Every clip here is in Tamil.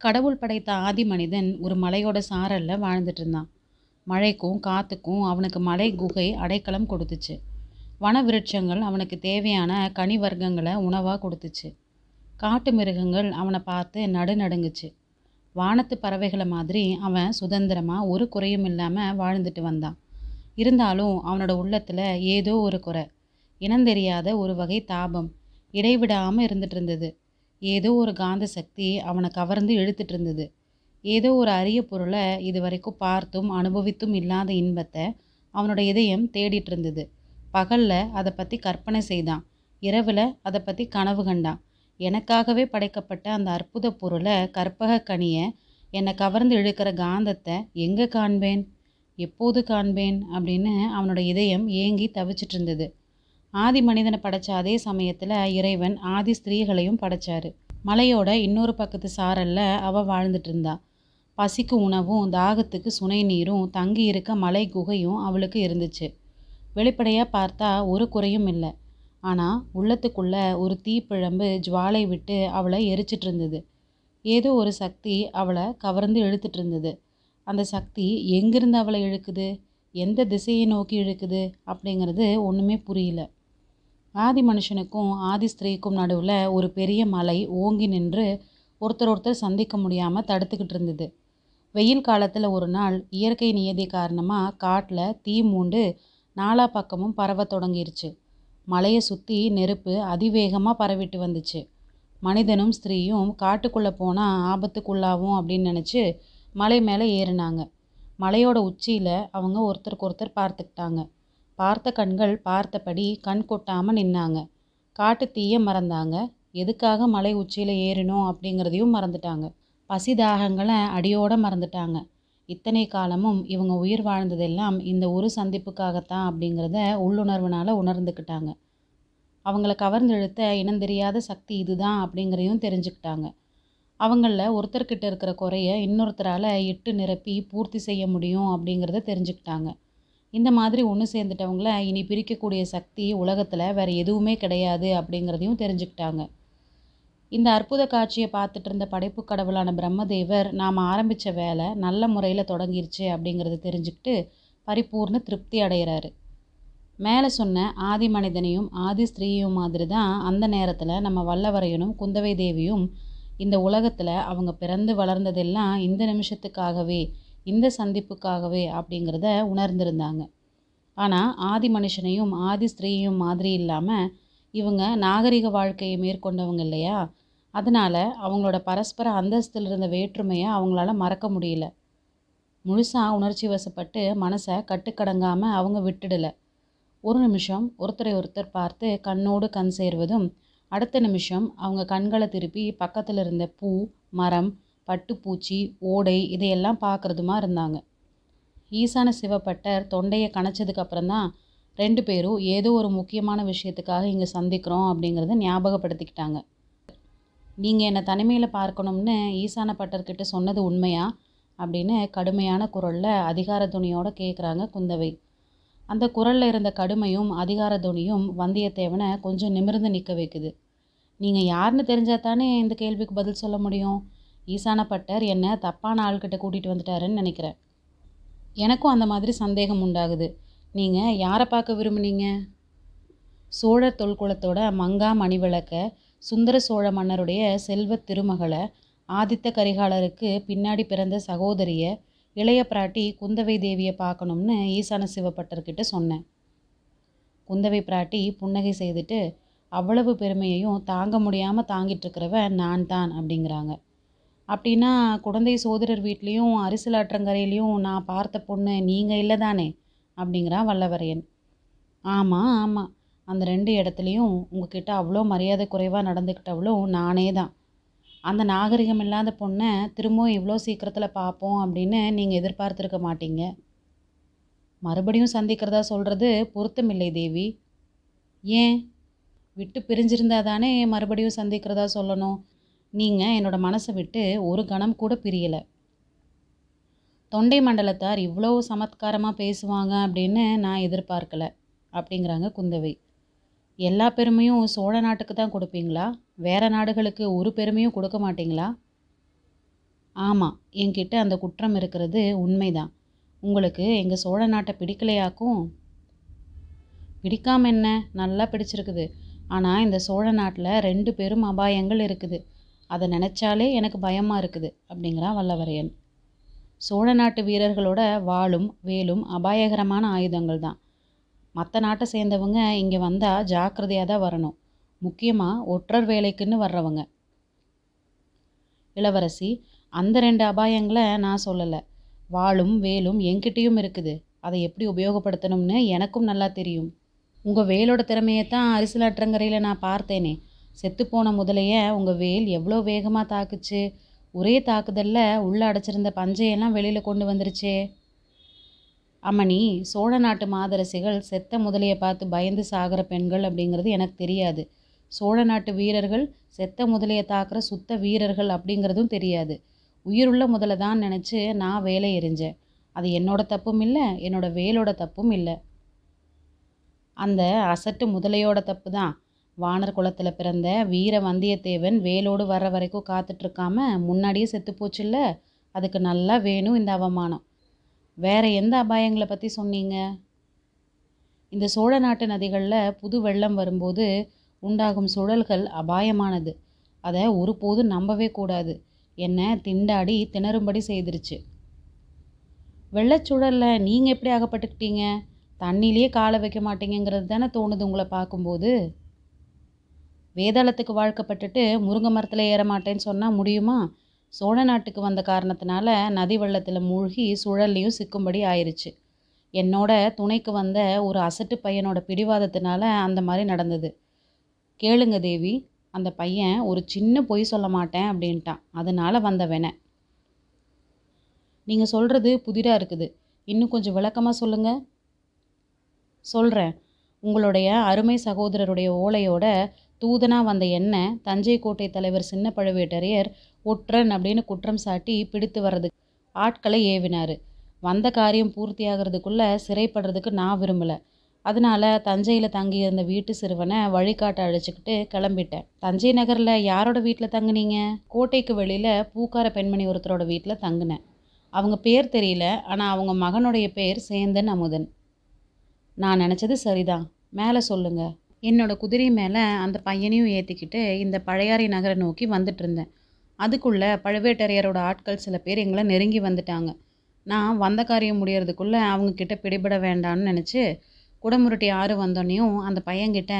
கடவுள் படைத்த ஆதி மனிதன் ஒரு மலையோட சாரல்ல வாழ்ந்துட்டு இருந்தான். மழைக்கும் காத்துக்கும் அவனுக்கு மலை குகை அடைக்கலம் கொடுத்துச்சு. வன விருட்சங்கள் அவனுக்கு தேவையான கனி வர்க்கங்களை உணவாக கொடுத்துச்சு. காட்டு மிருகங்கள் அவனை பார்த்து நடுநடுங்குச்சு வானத்து பறவைகளை மாதிரி அவன் சுதந்திரமாக ஒரு குறையும் இல்லாமல் வாழ்ந்துட்டு வந்தான். இருந்தாலும் அவனோட உள்ளத்தில் ஏதோ ஒரு குறை. இனந்தெரியாத ஒரு வகை தாபம். இடைவிடாமல் இருந்துட்டு இருந்தது. ஏதோ ஒரு காந்த சக்தி அவனை கவர்ந்து இழுத்துட்டு இருந்தது. ஏதோ ஒரு அரிய பொருளை இது வரைக்கும் பார்த்தும் அனுபவித்தும் இல்லாத இன்பத்தை அவனோட இதயம் தேடிட்டு இருந்தது. பகலில் அதை பற்றி கற்பனை செய்தான். இரவில் அதை பற்றி கனவு கண்டான். எனக்காகவே படைக்கப்பட்ட அந்த அற்புத பொருளை கற்பக கனியை என்னை கவர்ந்து இழுக்கிற காந்தத்தை எங்கே காண்பேன்? எப்போது காண்பேன்? அப்படின்னு அவனோட இதயம் ஏங்கி தவிச்சிட்டு இருந்தது. ஆதி மனிதனை படைச்ச அதே சமயத்தில் இறைவன் ஆதி ஸ்திரீகளையும் படைச்சாரு. மலையோட இன்னொரு பக்கத்து சாரல்ல அவள் வாழ்ந்துட்டு இருந்தா பசிக்கு உணவும் தாகத்துக்கு சுனை நீரும் தங்கி இருக்க மலை குகையும் அவளுக்கு இருந்துச்சு. வெளிப்படையாக பார்த்தா ஒரு குறையும் இல்லை. ஆனால் உள்ளத்துக்குள்ள ஒரு தீப்பிழம்பு ஜுவாலை விட்டு அவளை எரிச்சிட்டு இருந்தது ஏதோ ஒரு சக்தி அவளை கவர்ந்து இழுத்துட்டு இருந்தது அந்த சக்தி எங்கிருந்து அவளை இழுக்குது? எந்த திசையை நோக்கி இழுக்குது? அப்படிங்கிறது ஒன்றுமே புரியல. ஆதி மனுஷனுக்கும் ஆதி ஸ்திரீக்கும் நடுவில் ஒரு பெரிய மலை ஓங்கி நின்று ஒருத்தர் ஒருத்தர் சந்திக்க முடியாமல் தடுத்துக்கிட்டு இருந்தது. வெயில் காலத்தில் ஒரு நாள் இயற்கை நியதி காரணமாக காட்டில் தீ மூண்டு நாலா பக்கமும் பரவ தொடங்கிருச்சு. மலையை சுற்றி நெருப்பு அதிவேகமாக பரவிட்டு வந்துச்சு. மனிதனும் ஸ்திரீயும் காட்டுக்குள்ளே போனால் ஆபத்துக்குள்ளாகும் அப்படின்னு நினச்சி மலை மேலே ஏறினாங்க. மலையோட உச்சியில் அவங்க ஒருத்தருக்கு ஒருத்தர் பார்த்துக்கிட்டாங்க. பார்த்த கண்கள் பார்த்தபடி கண் கொட்டாமல் நின்னாங்க. காட்டு தீய மறந்தாங்க. எதுக்காக மலை உச்சியில் ஏறினோம்? அப்படிங்கிறதையும் மறந்துட்டாங்க. பசி தாகங்களை அடியோட மறந்துட்டாங்க. இத்தனை காலமும் இவங்க உயிர் வாழ்ந்ததெல்லாம் இந்த ஒரு சந்திப்புக்காகத்தான் அப்படிங்கிறத உள்ளுணர்வுனால் உணர்ந்துக்கிட்டாங்க. அவங்கள கவர்ந்து இழுத்த இனம் தெரியாத சக்தி இதுதான் அப்படிங்கிறதையும் தெரிஞ்சுக்கிட்டாங்க. அவங்களில் ஒருத்தர்கிட்ட இருக்கிற குறைய இன்னொருத்தரால் இட்டு நிரப்பி பூர்த்தி செய்ய முடியும் அப்படிங்கிறத தெரிஞ்சுக்கிட்டாங்க. இந்த மாதிரி ஒன்று சேர்ந்துட்டவங்கள இனி பிரிக்கக்கூடிய சக்தி உலகத்தில் வேறு எதுவுமே கிடையாது அப்படிங்கிறதையும் தெரிஞ்சுக்கிட்டாங்க. இந்த அற்புத காட்சியை பார்த்துட்டு இருந்த படைப்பு கடவுளான பிரம்மதேவர் நாம் ஆரம்பித்த வேலை நல்ல முறையில் தொடங்கிருச்சு அப்படிங்கிறத தெரிஞ்சுக்கிட்டு பரிபூர்ண திருப்தி அடைகிறாரு மேலே சொன்ன ஆதி மனிதனையும் ஆதி ஸ்திரீயும் மாதிரி தான் அந்த நேரத்தில் நம்ம வல்லவரையனும் குந்தவை தேவியும் இந்த உலகத்தில் அவங்க பிறந்து வளர்ந்ததெல்லாம் இந்த நிமிஷத்துக்காகவே இந்த சந்திப்புக்காகவே அப்படிங்கிறத உணர்ந்திருந்தாங்க. ஆனால் ஆதி மனுஷனையும் ஆதி ஸ்திரீயும் மாதிரி இல்லாமல் இவங்க நாகரிக வாழ்க்கையை மேற்கொண்டவங்க இல்லையா? அதனால் அவங்களோட பரஸ்பர அந்தஸ்தில் இருந்த வேற்றுமையை அவங்களால மறக்க முடியல. முழுசாக உணர்ச்சி வசப்பட்டு மனசை கட்டுக்கடங்காமல் அவங்க விட்டுடலை. ஒரு நிமிஷம் ஒருத்தரை ஒருத்தர் பார்த்து கண்ணோடு கண் சேர்வதும் அடுத்த நிமிஷம் அவங்க கண்களை திருப்பி பக்கத்தில் இருந்த பூ மரம் பட்டுப்பூச்சி ஓடை இதையெல்லாம் பார்க்குறதுமா இருந்தாங்க. ஈசான சிவப்பட்டர் தொண்டையை கணச்சதுக்கப்புறம் தான் ரெண்டு பேரும் ஏதோ ஒரு முக்கியமான விஷயத்துக்காக இங்கே சந்திக்கிறோம் அப்படிங்கிறத ஞாபகப்படுத்திக்கிட்டாங்க. நீங்கள் என்னை தனிமையில் பார்க்கணும்னு ஈசான பட்டர்கிட்ட சொன்னது உண்மையா? அப்படின்னு கடுமையான குரலில் அதிகார துணியோடு கேட்குறாங்க குந்தவை. அந்த குரலில் இருந்த கடுமையும் அதிகார துணியும் வந்தியத்தேவனை கொஞ்சம் நிமிர்ந்து நிற்க வைக்குது. நீங்கள் யாருன்னு தெரிஞ்சால் தானே இந்த கேள்விக்கு பதில் சொல்ல முடியும்? ஈசான பட்டர் என்னை தப்பான ஆள்கிட்ட கூட்டிகிட்டு வந்துட்டாருன்னு நினைக்கிறேன். எனக்கும் அந்த மாதிரி சந்தேகம் உண்டாகுது. நீங்கள் யாரை பார்க்க விரும்புனீங்க? சோழர் தொல்குலத்தோட மங்கா மணிவிளக்க சுந்தர சோழ மன்னருடைய செல்வ திருமகளை ஆதித்த கரிகாலருக்கு பின்னாடி பிறந்த சகோதரியை இளைய பிராட்டி குந்தவை தேவியை பார்க்கணும்னு ஈசான சிவப்பட்டர்கிட்ட சொன்னேன். குந்தவை பிராட்டி புன்னகை செய்துட்டு அவ்வளவு பெருமையையும் தாங்க முடியாமல் தாங்கிட்டு இருக்கிறவன் நான் தான் அப்படிங்கிறாங்க. அப்படின்னா குழந்தை சோதரர் வீட்லேயும் அரிசல் ஆற்றங்கரையிலையும் நான் பார்த்த பொண்ணு நீங்கள் இல்லை தானே அப்படிங்கிறான் வல்லவரையன். ஆமாம் ஆமாம் அந்த ரெண்டு இடத்துலையும் உங்ககிட்ட அவ்வளோ மரியாதை குறைவாக நடந்துக்கிட்டவளும் நானே தான். அந்த நாகரிகம் இல்லாத பொண்ணை திரும்பவும் இவ்வளோ சீக்கிரத்தில் பார்ப்போம் அப்படின்னு நீங்கள் எதிர்பார்த்துருக்க மாட்டீங்க? மறுபடியும் சந்திக்கிறதா சொல்கிறது பொருத்தமில்லை தேவி. ஏன்? விட்டு பிரிஞ்சிருந்தா தானே மறுபடியும் சந்திக்கிறதா சொல்லணும்? நீங்கள் என்னோட மனசை விட்டு ஒரு கணம் கூட பிரியலை. தொண்டை மண்டலத்தார் இவ்வளோ சமத்காரமாக பேசுவாங்க அப்படின்னு நான் எதிர்பார்க்கலை அப்படிங்கிறாங்க குந்தவை. எல்லா பெருமையும் சோழ நாட்டுக்கு தான் கொடுப்பீங்களா? வேற நாடுகளுக்கு ஒரு பெருமையும் கொடுக்க மாட்டீங்களா? ஆமாம் என்கிட்ட அந்த குற்றம் இருக்கிறது உண்மைதான். உங்களுக்கு எங்கள் சோழ நாட்டை பிடிக்கலையாக்கும்? பிடிக்காம என்ன? நல்லா பிடிச்சிருக்குது. ஆனால் இந்த சோழ நாட்டில் ரெண்டு பெரும் அபாயங்கள் இருக்குது. அதை நினச்சாலே எனக்கு பயமாக இருக்குது அப்படிங்கிறான் வல்லவரையன். சோழ நாட்டு வீரர்களோட வாளும் வேலும் அபாயகரமான ஆயுதங்கள் தான். மற்ற நாட்டை சேர்ந்தவங்க இங்கே வந்தால் ஜாக்கிரதையாக தான் வரணும். முக்கியமாக ஒற்றர் வேலைக்குன்னு வர்றவங்க. இளவரசி அந்த ரெண்டு அபாயங்களை நான் சொல்லலை. வாளும் வேலும் என்கிட்டேயும் இருக்குது. அதை எப்படி உபயோகப்படுத்தணும்னு எனக்கும் நல்லா தெரியும். உங்கள் வேலோட திறமையை தான் அரிசலாற்றங்கரையில் நான் பார்த்தேனே. செத்துப்போன முதலைய உங்கள் வேல் எவ்வளோ வேகமாக தாக்குச்சு? ஒரே தாக்குதலில் உள்ளே அடைச்சிருந்த பஞ்சையெல்லாம் வெளியில் கொண்டு வந்துருச்சே. அம்மணி சோழ நாட்டு மாதரசிகள் செத்த முதலையை பார்த்து பயந்து சாகிற பெண்கள் அப்படிங்கிறது எனக்கு தெரியாது. சோழ நாட்டு வீரர்கள் செத்த முதலையை தாக்குற சுத்த வீரர்கள் அப்படிங்கிறதும் தெரியாது. உயிருள்ள முதலை தான் நினச்சி நான் வேலை எரிஞ்சேன் அது என்னோட தப்பும் இல்லை என்னோட வேலோட தப்பும் இல்லை. அந்த அசட்டு முதலையோட தப்பு தான். வானர் குலத்தில் பிறந்த வீர வந்தியத்தேவன் வேலோடு வர்ற வரைக்கும் காத்துட்ருக்காம முன்னாடியே செத்து போச்சுல்ல? அதுக்கு நல்லா வேணும் இந்த அவமானம். வேற எந்த அபாயங்களை பற்றி சொன்னீங்க? இந்த சோழ நாட்டு நதிகளில் புது வெள்ளம் வரும்போது உண்டாகும் சுழல்கள் அபாயமானது. அதை ஒருபோதும் நம்பவே கூடாது. என்னை திண்டாடி திணறும்படி செய்திருச்சு. வெள்ளச்சுழலில் நீங்கள் எப்படி அகப்பட்டுக்கிட்டீங்க? தண்ணியிலேயே காலை வைக்க மாட்டீங்கிறது தானே தோணுது உங்களை பார்க்கும்போது. வேதாளத்துக்கு வாழ்க்கப்பட்டுட்டு முருங்கை மரத்தில் ஏற மாட்டேன்னு சொன்னால் முடியுமா? சோழ நாட்டுக்கு வந்த காரணத்தினால நதி வெள்ளத்தில் மூழ்கி சுழல்லையும் சிக்கும்படி ஆயிடுச்சு என்னோட துணைக்கு வந்த ஒரு அசட்டு பையனோட பிடிவாதத்தினால அந்த மாதிரி நடந்தது. கேளுங்க தேவி அந்த பையன் ஒரு சின்ன பொய் சொல்ல மாட்டேன் அப்படின்ட்டான். அதனால வந்த வென. நீங்கள் சொல்கிறது புதிராக இருக்குது. இன்னும் கொஞ்சம் விளக்கமாக சொல்லுங்கள் சொல்கிறேன் உங்களுடைய அருமை சகோதரருடைய ஓலையோட தூதனாக வந்த என்ன தஞ்சை கோட்டை தலைவர் சின்ன பழுவேட்டரையர் ஒற்றன் அப்படின்னு குற்றம் சாட்டி பிடித்து வர்றது ஆட்களை ஏவினார். வந்த காரியம் பூர்த்தியாகிறதுக்குள்ளே சிறைப்படுறதுக்கு நான் விரும்பலை. அதனால தஞ்சையில் தங்கியிருந்த வீட்டு சிறுவனை வழிகாட்ட அழைச்சிக்கிட்டு கிளம்பிட்டேன். தஞ்சை நகரில் யாரோட வீட்டில் தங்குனீங்க? கோட்டைக்கு வெளியில் பூக்கார பெண்மணி ஒருத்தரோட வீட்டில் தங்கினேன். அவங்க பேர் தெரியல ஆனால் அவங்க மகனுடைய பேர் சேந்தன் அமுதன். நான் நினச்சது சரிதான். மேலே சொல்லுங்கள் என்னோட குதிரை மேலே அந்த பையனையும் ஏற்றிக்கிட்டு இந்த பழையாறை நகரை நோக்கி வந்துட்டு இருந்தேன். அதுக்குள்ளே பழுவேட்டரையரோட ஆட்கள் சில பேர் எங்களை நெருங்கி வந்துட்டாங்க. நான் வந்த காரியம் முடியறதுக்குள்ளே அவங்கக்கிட்ட பிடிபட வேண்டாம்னு நினச்சி குடமுருட்டி ஆறு வந்தோடனையும் அந்த பையன்கிட்ட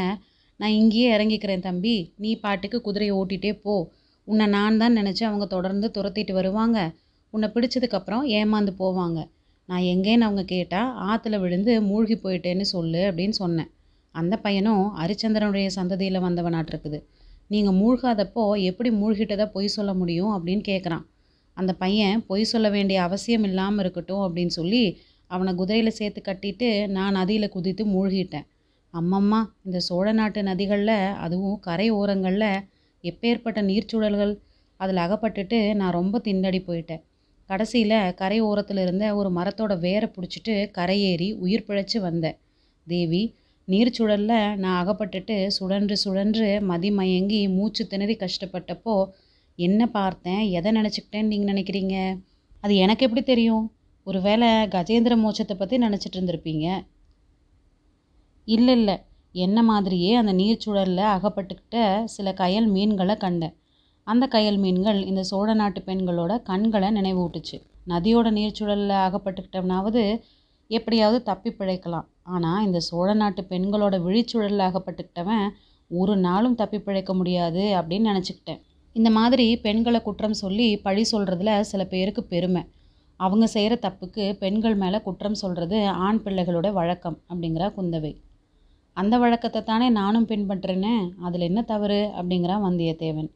நான் இங்கேயே இறங்கிக்கிறேன் தம்பி. நீ பாட்டுக்கு குதிரையை ஓட்டிகிட்டே போ. உன்னை நான் தான் நினச்சி அவங்க தொடர்ந்து துரத்திட்டு வருவாங்க. உன்னை பிடிச்சதுக்கப்புறம் ஏமாந்து போவாங்க. நான் எங்கேன்னு அவங்க கேட்டால் ஆற்றுல விழுந்து மூழ்கி போயிட்டேன்னு சொல்லு அப்படின்னு சொன்னேன். அந்த பையனும் ஹரிச்சந்திரனுடைய சந்ததியில் வந்தவனாட்டிருக்குது நீங்கள் மூழ்காதப்போ எப்படி மூழ்கிட்டதை பொய் சொல்ல முடியும் அப்படின்னு கேட்குறான் அந்த பையன் பொய் சொல்ல வேண்டிய அவசியம் இல்லாமல் இருக்கட்டும் அப்படின்னு சொல்லி அவனை குதிரையில் சேர்த்து கட்டிட்டு நான் நதியில் குதித்து மூழ்கிட்டேன். அம்மம்மா இந்த சோழ நாட்டு நதிகளில் அதுவும் கரை ஓரங்களில் எப்பேற்பட்ட நீர்ச்சூழல்கள்? அதில் அகப்பட்டுட்டு நான் ரொம்ப திண்டடி போயிட்டேன். கடைசியில் கரை ஓரத்தில் இருந்த ஒரு மரத்தோட வேரை பிடிச்சிட்டு கரையேறி உயிர் பிழைச்சி வந்தேன். தேவி நீர்ச்சுழலில் நான் அகப்பட்டுட்டு சுழன்று சுழன்று மதிமயங்கி மூச்சு திணறி கஷ்டப்பட்டப்போ என்ன பார்த்தேன்? எதை நினச்சிக்கிட்டேன்னு நீங்கள் நினைக்கிறீங்க? அது எனக்கு எப்படி தெரியும்? ஒருவேளை கஜேந்திர மோட்சத்தை பற்றி நினச்சிட்டு இருந்திருப்பீங்க. இல்லை இல்லை. என்ன மாதிரியே அந்த நீர்ச்சுழலில் அகப்பட்டுக்கிட்ட சில கயல் மீன்களை கண்டேன். அந்த கயல் மீன்கள் இந்த சோழ நாட்டு பெண்களோட கண்களை நினைவூட்டுச்சு. நதியோட நீர்ச்சுழலில் அகப்பட்டுக்கிட்டோம்னாவது எப்படியாவது தப்பி பிழைக்கலாம். ஆனால் இந்த சோழ நாட்டு பெண்களோட விழிச்சுழலில் அகப்பட்டுக்கிட்டவன் ஒரு நாளும் தப்பி பிழைக்க முடியாது அப்படின்னு நினச்சிக்கிட்டேன். இந்த மாதிரி பெண்களை குற்றம் சொல்லி பழி சொல்கிறதுல சில பேருக்கு பெருமை. அவங்க செய்கிற தப்புக்கு பெண்கள் மேலே குற்றம் சொல்கிறது ஆண் பிள்ளைகளோட வழக்கம் அப்படிங்கிறா குந்தவை. அந்த வழக்கத்தை தானே நானும் பின்பற்றுறேனே அதில் என்ன தவறு அப்படிங்கிறான் வந்தியத்தேவன்.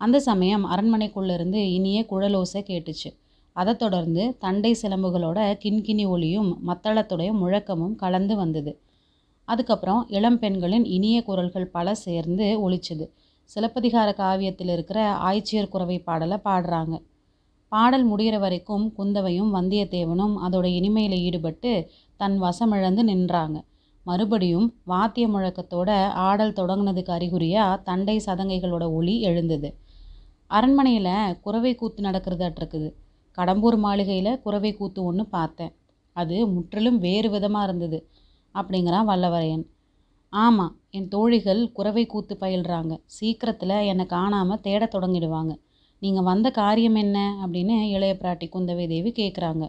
அந்த சமயம் அரண்மனைக்குள்ளேருந்து இனியே குழலோசை கேட்டுச்சு. அதை தொடர்ந்து தண்டை சிலம்புகளோட கிண்கிணி ஒளியும் மத்தளத்துடைய முழக்கமும் கலந்து வந்தது. அதுக்கப்புறம் இளம் பெண்களின் இனிய குரல்கள் பல சேர்ந்து ஒழிச்சுது சிலப்பதிகார காவியத்தில் இருக்கிற ஆய்ச்சியர் குறவை பாடலை பாடுறாங்க. பாடல் முடிகிற வரைக்கும் குந்தவையும் வந்தியத்தேவனும் அதோட இனிமையில் ஈடுபட்டு தன் வசமிழந்து நின்றாங்க. மறுபடியும் வாத்திய முழக்கத்தோட ஆடல் தொடங்கினதுக்கு அறிகுறியாக தண்டை சதங்கைகளோட ஒளி எழுந்தது. அரண்மனையில் குறவை கூத்து நடக்கிறதாட்டிருக்குது. கடம்பூர் மாளிகையில் குறவை கூத்து ஒன்று பார்த்தேன். அது முற்றிலும் வேறு விதமாக இருந்தது அப்படிங்கிறான் வல்லவரையன். ஆமாம் என் தோழிகள் குறவை கூத்து பயில்றாங்க. சீக்கிரத்தில் என்னை காணாமல் தேடத் தொடங்கிடுவாங்க. நீங்கள் வந்த காரியம் என்ன? அப்படின்னு இளைய பிராட்டி குந்தவை தேவி கேட்குறாங்க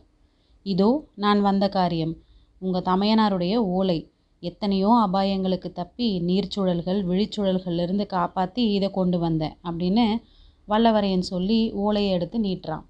இதோ நான் வந்த காரியம். உங்கள் தமையனாருடைய ஓலை. எத்தனையோ அபாயங்களுக்கு தப்பி நீர்ச்சுழல்கள் விழிச்சுழல்கள்லேருந்து காப்பாற்றி இதை கொண்டு வந்தேன் அப்படின்னு வல்லவரையன் சொல்லி ஓலையை எடுத்து நீட்டுறான்.